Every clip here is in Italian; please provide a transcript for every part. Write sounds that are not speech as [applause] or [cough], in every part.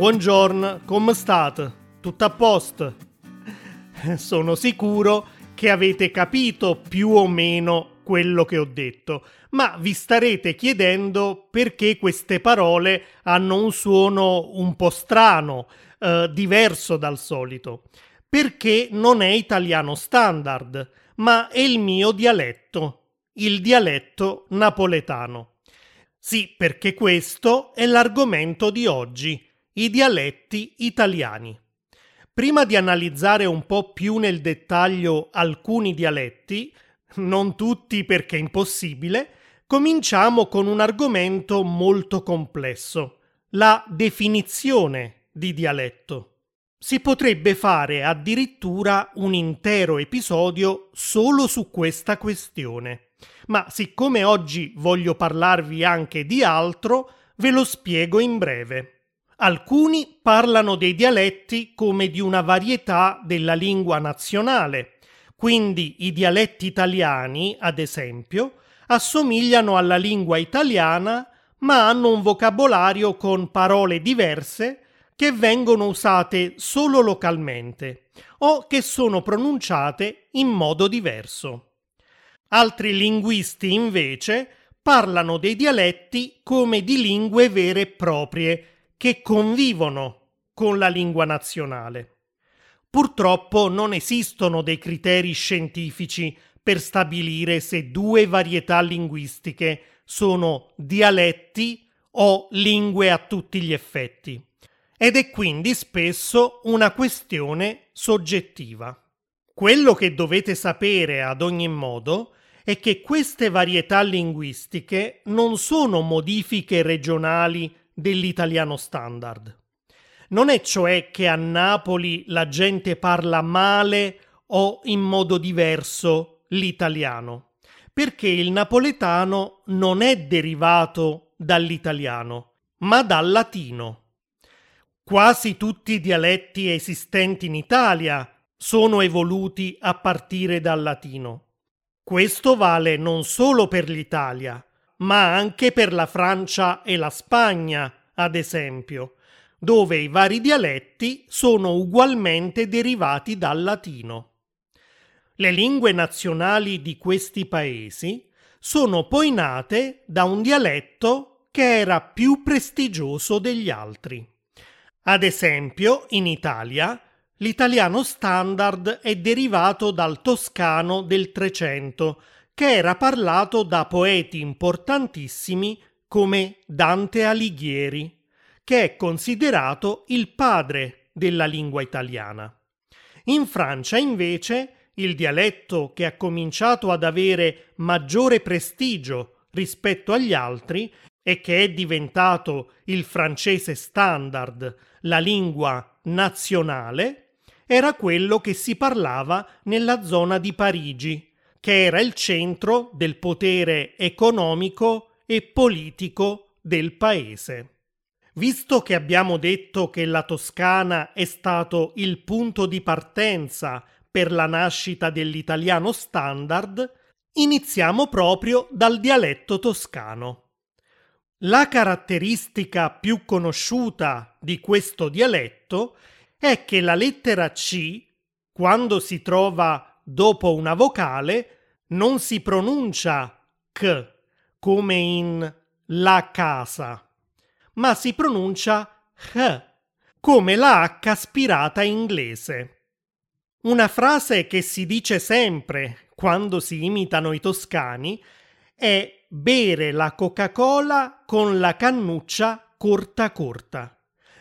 Buongiorno, come state? Tutto a posto? [laughs] Sono sicuro che avete capito più o meno quello che ho detto, ma vi starete chiedendo perché queste parole hanno un suono un po' strano, eh, diverso dal solito. Perché non è italiano standard, ma è il mio dialetto, il dialetto napoletano. Sì, perché questo è l'argomento di oggi, i dialetti italiani. Prima di analizzare un po' più nel dettaglio alcuni dialetti, non tutti perché è impossibile, cominciamo con un argomento molto complesso, la definizione di dialetto. Si potrebbe fare addirittura un intero episodio solo su questa questione, ma siccome oggi voglio parlarvi anche di altro, ve lo spiego in breve. Alcuni parlano dei dialetti come di una varietà della lingua nazionale, quindi i dialetti italiani, ad esempio, assomigliano alla lingua italiana, ma hanno un vocabolario con parole diverse che vengono usate solo localmente o che sono pronunciate in modo diverso. Altri linguisti invece parlano dei dialetti come di lingue vere e proprie che convivono con la lingua nazionale. Purtroppo non esistono dei criteri scientifici per stabilire se due varietà linguistiche sono dialetti o lingue a tutti gli effetti. Ed è quindi spesso una questione soggettiva. Quello che dovete sapere ad ogni modo è che queste varietà linguistiche non sono modifiche regionali dell'italiano standard. Non è cioè che a Napoli la gente parla male o in modo diverso l'italiano, perché il napoletano non è derivato dall'italiano, ma dal latino. Quasi tutti i dialetti esistenti in Italia sono evoluti a partire dal latino. Questo vale non solo per l'Italia, ma anche per la Francia e la Spagna, ad esempio, dove i vari dialetti sono ugualmente derivati dal latino. Le lingue nazionali di questi paesi sono poi nate da un dialetto che era più prestigioso degli altri. Ad esempio, in Italia, l'italiano standard è derivato dal toscano del Trecento, che era parlato da poeti importantissimi come Dante Alighieri che è considerato il padre della lingua italiana. In Francia, invece, il dialetto che ha cominciato ad avere maggiore prestigio rispetto agli altri e che è diventato il francese standard, la lingua nazionale, era quello che si parlava nella zona di Parigi, che era il centro del potere economico e politico del paese. Visto che abbiamo detto che la Toscana è stato il punto di partenza per la nascita dell'italiano standard, iniziamo proprio dal dialetto toscano. La caratteristica più conosciuta di questo dialetto è che la lettera C, quando si trova dopo una vocale, non si pronuncia K come in la casa ma si pronuncia H, come la H aspirata inglese. Una frase che si dice sempre quando si imitano i toscani è bere la Coca-Cola con la cannuccia corta corta,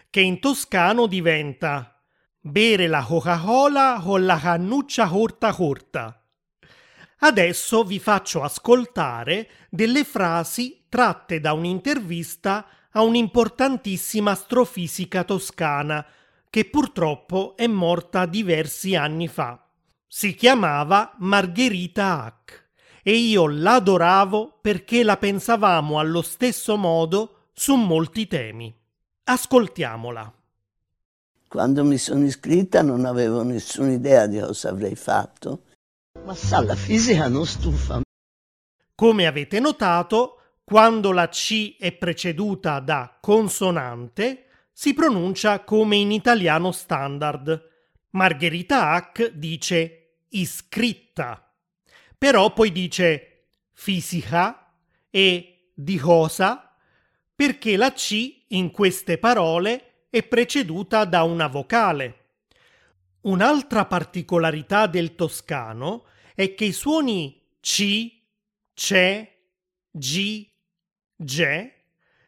che in toscano diventa bere la Coca-Cola con la cannuccia corta corta. Adesso vi faccio ascoltare delle frasi tratte da un'intervista a un'importantissima astrofisica toscana che purtroppo è morta diversi anni fa. Si chiamava Margherita Hack e io l'adoravo perché la pensavamo allo stesso modo su molti temi. Ascoltiamola. Quando mi sono iscritta non avevo nessuna idea di cosa avrei fatto, ma sa, la fisica non stufa. Come avete notato, quando la C è preceduta da consonante, si pronuncia come in italiano standard. Margherita Hack dice iscritta, però poi dice fisica e dihosa perché la C in queste parole è preceduta da una vocale. Un'altra particolarità del toscano è che i suoni C, CE, G, Ge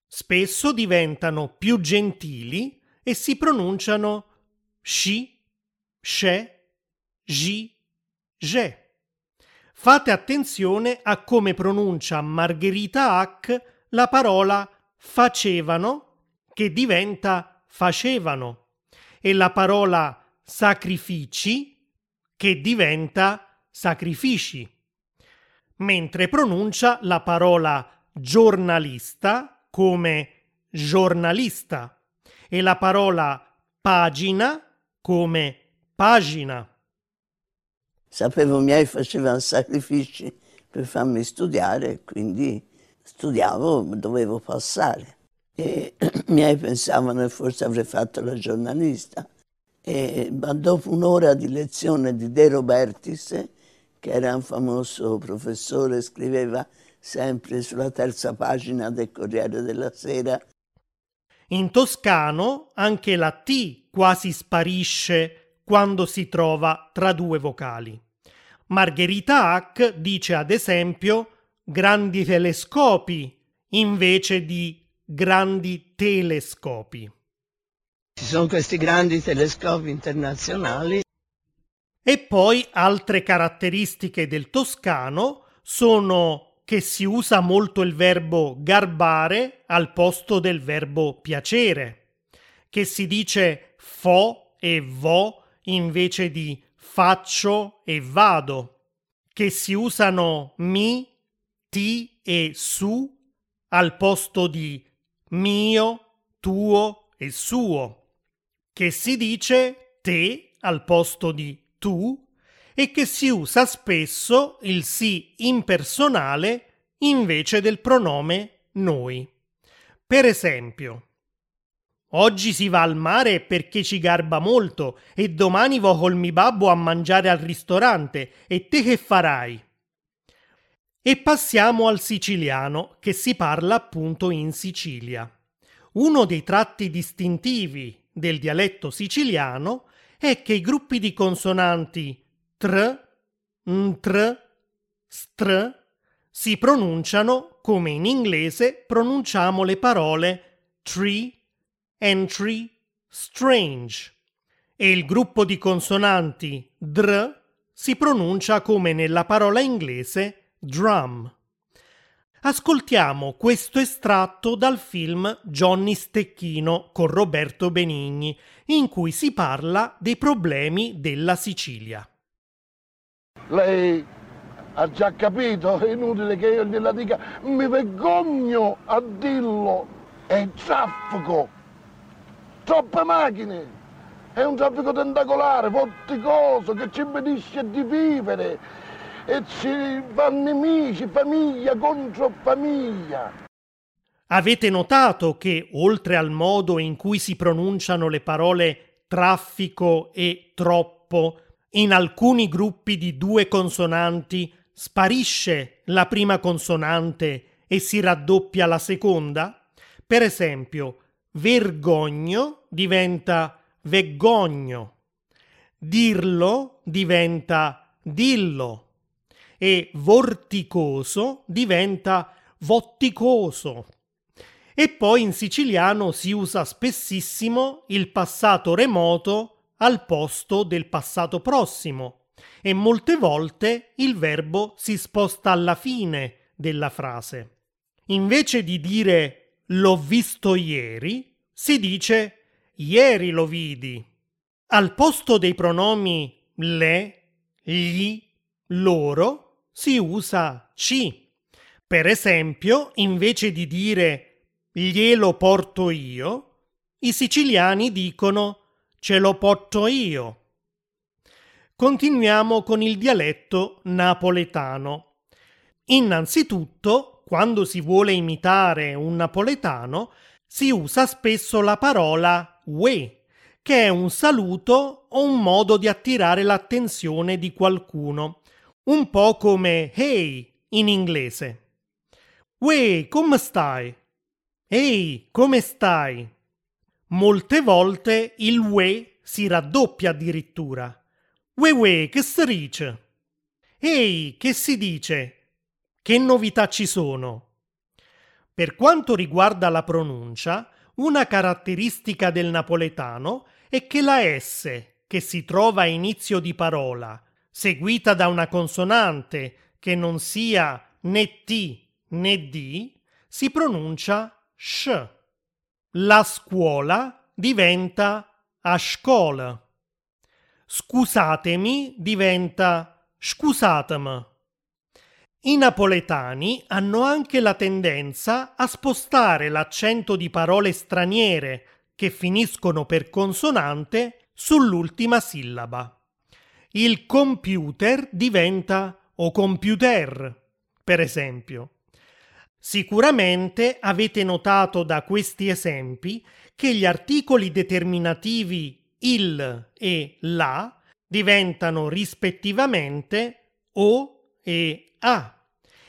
spesso diventano più gentili e si pronunciano sci, sce, gi, ge. Fate attenzione a come pronuncia Margherita Hack la parola facevano che diventa facevano e la parola sacrifici che diventa sacrifici, mentre pronuncia la parola giornalista come giornalista e la parola pagina come pagina. Sapevo i miei facevano sacrifici per farmi studiare, quindi studiavo, dovevo passare. E i [clears throat] miei pensavano che forse avrei fatto la giornalista. E, ma dopo un'ora di lezione di De Robertis, che era un famoso professore, scriveva sempre sulla terza pagina del Corriere della Sera. In toscano anche la T quasi sparisce quando si trova tra due vocali. Margherita Hack dice ad esempio grandi telescopi invece di grandi telescopi. Ci sono questi grandi telescopi internazionali. E poi altre caratteristiche del toscano sono che si usa molto il verbo garbare al posto del verbo piacere, che si dice fo e vo invece di faccio e vado, che si usano mi, ti e su al posto di mio, tuo e suo, che si dice te al posto di tu e che si usa spesso il sì impersonale invece del pronome noi. Per esempio, oggi si va al mare perché ci garba molto e domani vo col mi babbo a mangiare al ristorante e te che farai? E passiamo al siciliano che si parla appunto in Sicilia. Uno dei tratti distintivi del dialetto siciliano è che i gruppi di consonanti tr, ntr, str si pronunciano come in inglese pronunciamo le parole tree, entry, strange e il gruppo di consonanti dr si pronuncia come nella parola inglese drum. Ascoltiamo questo estratto dal film Johnny Stecchino con Roberto Benigni, in cui si parla dei problemi della Sicilia. Lei ha già capito? È inutile che io gliela dica, mi vergogno a dirlo. È traffico. Troppe macchine. È un traffico tentacolare, vorticoso, che ci impedisce di vivere. E ci fanno nemici, famiglia contro famiglia. Avete notato che, oltre al modo in cui si pronunciano le parole traffico e troppo, in alcuni gruppi di due consonanti sparisce la prima consonante e si raddoppia la seconda? Per esempio, vergogno diventa veggogno, dirlo diventa dillo e vorticoso diventa votticoso. E poi in siciliano si usa spessissimo il passato remoto al posto del passato prossimo e molte volte il verbo si sposta alla fine della frase. Invece di dire l'ho visto ieri, si dice ieri lo vidi. Al posto dei pronomi le, gli, loro, si usa ci. Per esempio, invece di dire glielo porto io, i siciliani dicono ce lo porto io. Continuiamo con il dialetto napoletano. Innanzitutto, quando si vuole imitare un napoletano, si usa spesso la parola we, che è un saluto o un modo di attirare l'attenzione di qualcuno, un po' come hey in inglese. We, come stai? Ehi, come stai? Molte volte il we si raddoppia addirittura. We we, che si dice? Ehi, che si dice? Che novità ci sono? Per quanto riguarda la pronuncia, una caratteristica del napoletano è che la S, che si trova a inizio di parola, seguita da una consonante che non sia né T né D, si pronuncia sh. La scuola diventa a scuola. Scusatemi diventa scusatemi. I napoletani hanno anche la tendenza a spostare l'accento di parole straniere che finiscono per consonante sull'ultima sillaba. Il computer diventa o computer, per esempio. Sicuramente avete notato da questi esempi che gli articoli determinativi il e la diventano rispettivamente o e a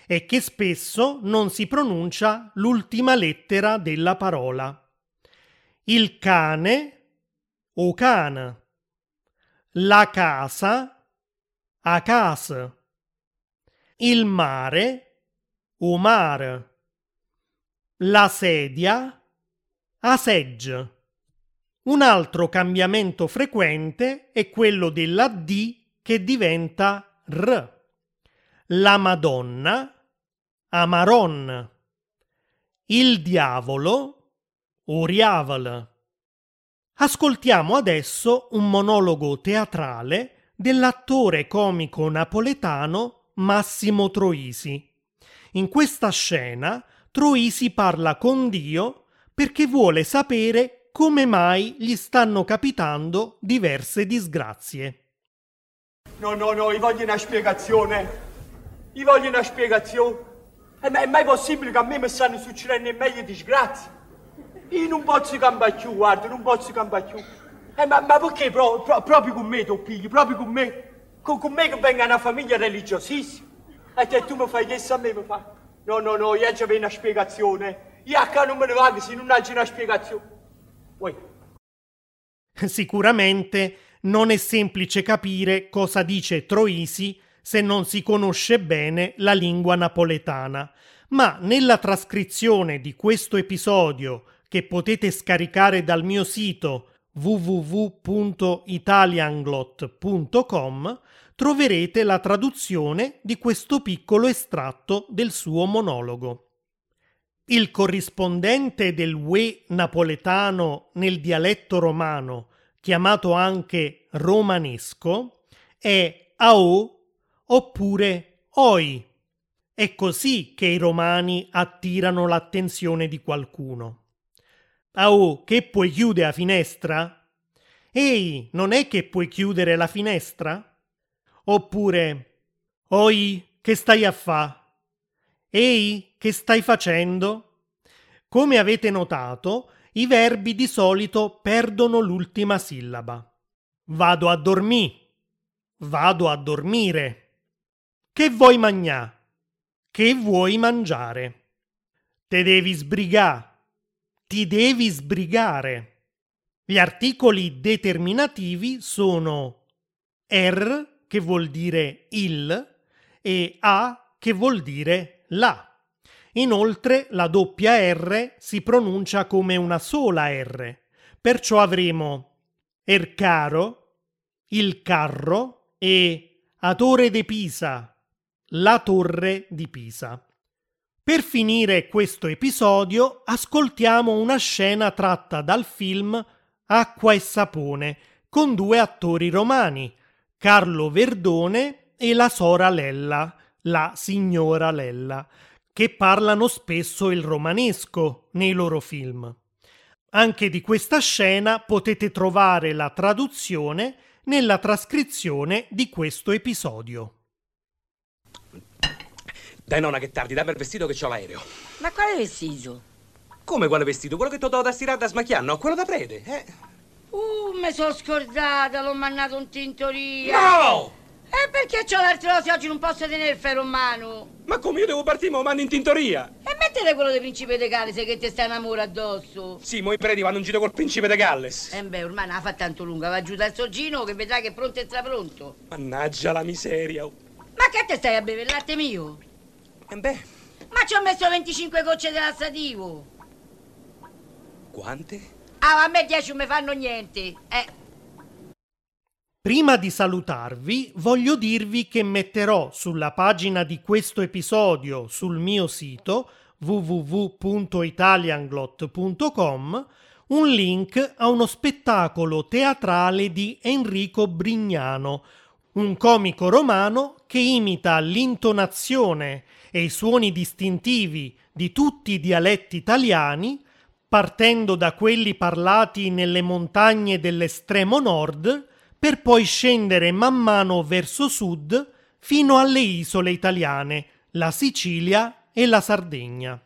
e che spesso non si pronuncia l'ultima lettera della parola. Il cane o cana, la casa a casa, il mare o mare, la sedia a seggia. Un altro cambiamento frequente è quello della D che diventa R la Madonna, Amaron, il diavolo, Oriaval. Ascoltiamo adesso un monologo teatrale dell'attore comico napoletano Massimo Troisi. In questa scena Troisi parla con Dio perché vuole sapere come mai gli stanno capitando diverse disgrazie. No, no, no, io voglio una spiegazione. Io voglio una spiegazione. E ma è mai possibile che a me mi stanno succedendo meglio disgrazie? Io non posso campare più, guarda, non posso campare più. Eh, ma, ma perché pro, pro, proprio con me, tu pigli, proprio con me? Con, con me che venga una famiglia religiosissima? E te tu mi fai questo a me, mi fai? No, no, no, io c'è una spiegazione. Io a casa non me ne vado se non hai una spiegazione. Vuoi? Sicuramente non è semplice capire cosa dice Troisi se non si conosce bene la lingua napoletana, ma nella trascrizione di questo episodio che potete scaricare dal mio sito www.italianglot.com troverete la traduzione di questo piccolo estratto del suo monologo. Il corrispondente del UE napoletano nel dialetto romano, chiamato anche romanesco, è AO oppure oi. È così che i romani attirano l'attenzione di qualcuno. Ah oh, che puoi chiudere la finestra? Ehi, non è che puoi chiudere la finestra? Oppure, oi, che stai a fa? Ehi, che stai facendo? Come avete notato, i verbi di solito perdono l'ultima sillaba. Vado a dormire. Vado a dormire. Che vuoi magnà? Che vuoi mangiare? Te devi sbrigà. Ti devi sbrigare. Gli articoli determinativi sono er, che vuol dire il, e a, che vuol dire la. Inoltre la doppia R si pronuncia come una sola R, perciò avremo er caro, il carro e a Torre de Pisa, la torre di Pisa. Per finire questo episodio ascoltiamo una scena tratta dal film Acqua e sapone con due attori romani, Carlo Verdone e la sora Lella, la signora Lella, che parlano spesso il romanesco nei loro film. Anche di questa scena potete trovare la traduzione nella trascrizione di questo episodio. Dai nonna che tardi, dai per vestito che c'ho l'aereo. Ma quale vestito? Come quale vestito? Quello che ti ho dato da stirare da smacchiare? No, quello da prete, eh? Uh, mi sono scordata, l'ho mandato in tintoria. No! E perché c'ho l'artrosi oggi non posso tenere il ferro in mano? Ma come io devo partire, ma lo mando in tintoria? E mettete quello del principe de Galles che ti sta in amore addosso. Sì, mo i preti vanno in giro col principe de Galles. E beh, ormai non la fa tanto lunga, va giù dal sorgino che vedrai che è pronto e strapronto. Mannaggia la miseria. Ma che te stai a bere il latte mio? E beh, Ma ci ho messo 25 gocce di lassativo. quante? Ah, a me 10 non mi fanno niente. Eh, Prima di salutarvi, voglio dirvi che metterò sulla pagina di questo episodio sul mio sito www.italianglot.com un link a uno spettacolo teatrale di Enrico Brignano, un comico romano che imita l'intonazione e i suoni distintivi di tutti i dialetti italiani, partendo da quelli parlati nelle montagne dell'estremo nord, per poi scendere man mano verso sud fino alle isole italiane, la Sicilia e la Sardegna.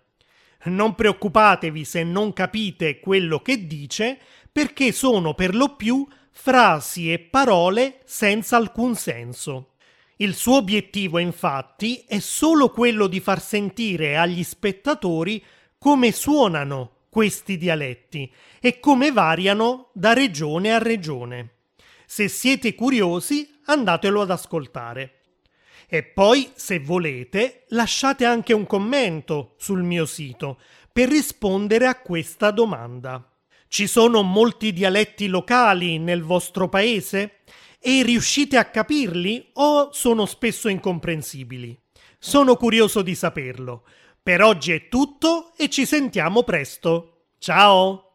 Non preoccupatevi se non capite quello che dice, perché sono per lo più frasi e parole senza alcun senso. Il suo obiettivo, infatti, è solo quello di far sentire agli spettatori come suonano questi dialetti e come variano da regione a regione. Se siete curiosi, andatelo ad ascoltare. E poi, se volete, lasciate anche un commento sul mio sito per rispondere a questa domanda. Ci sono molti dialetti locali nel vostro paese? E riuscite a capirli o sono spesso incomprensibili? Sono curioso di saperlo. Per oggi è tutto e ci sentiamo presto. Ciao!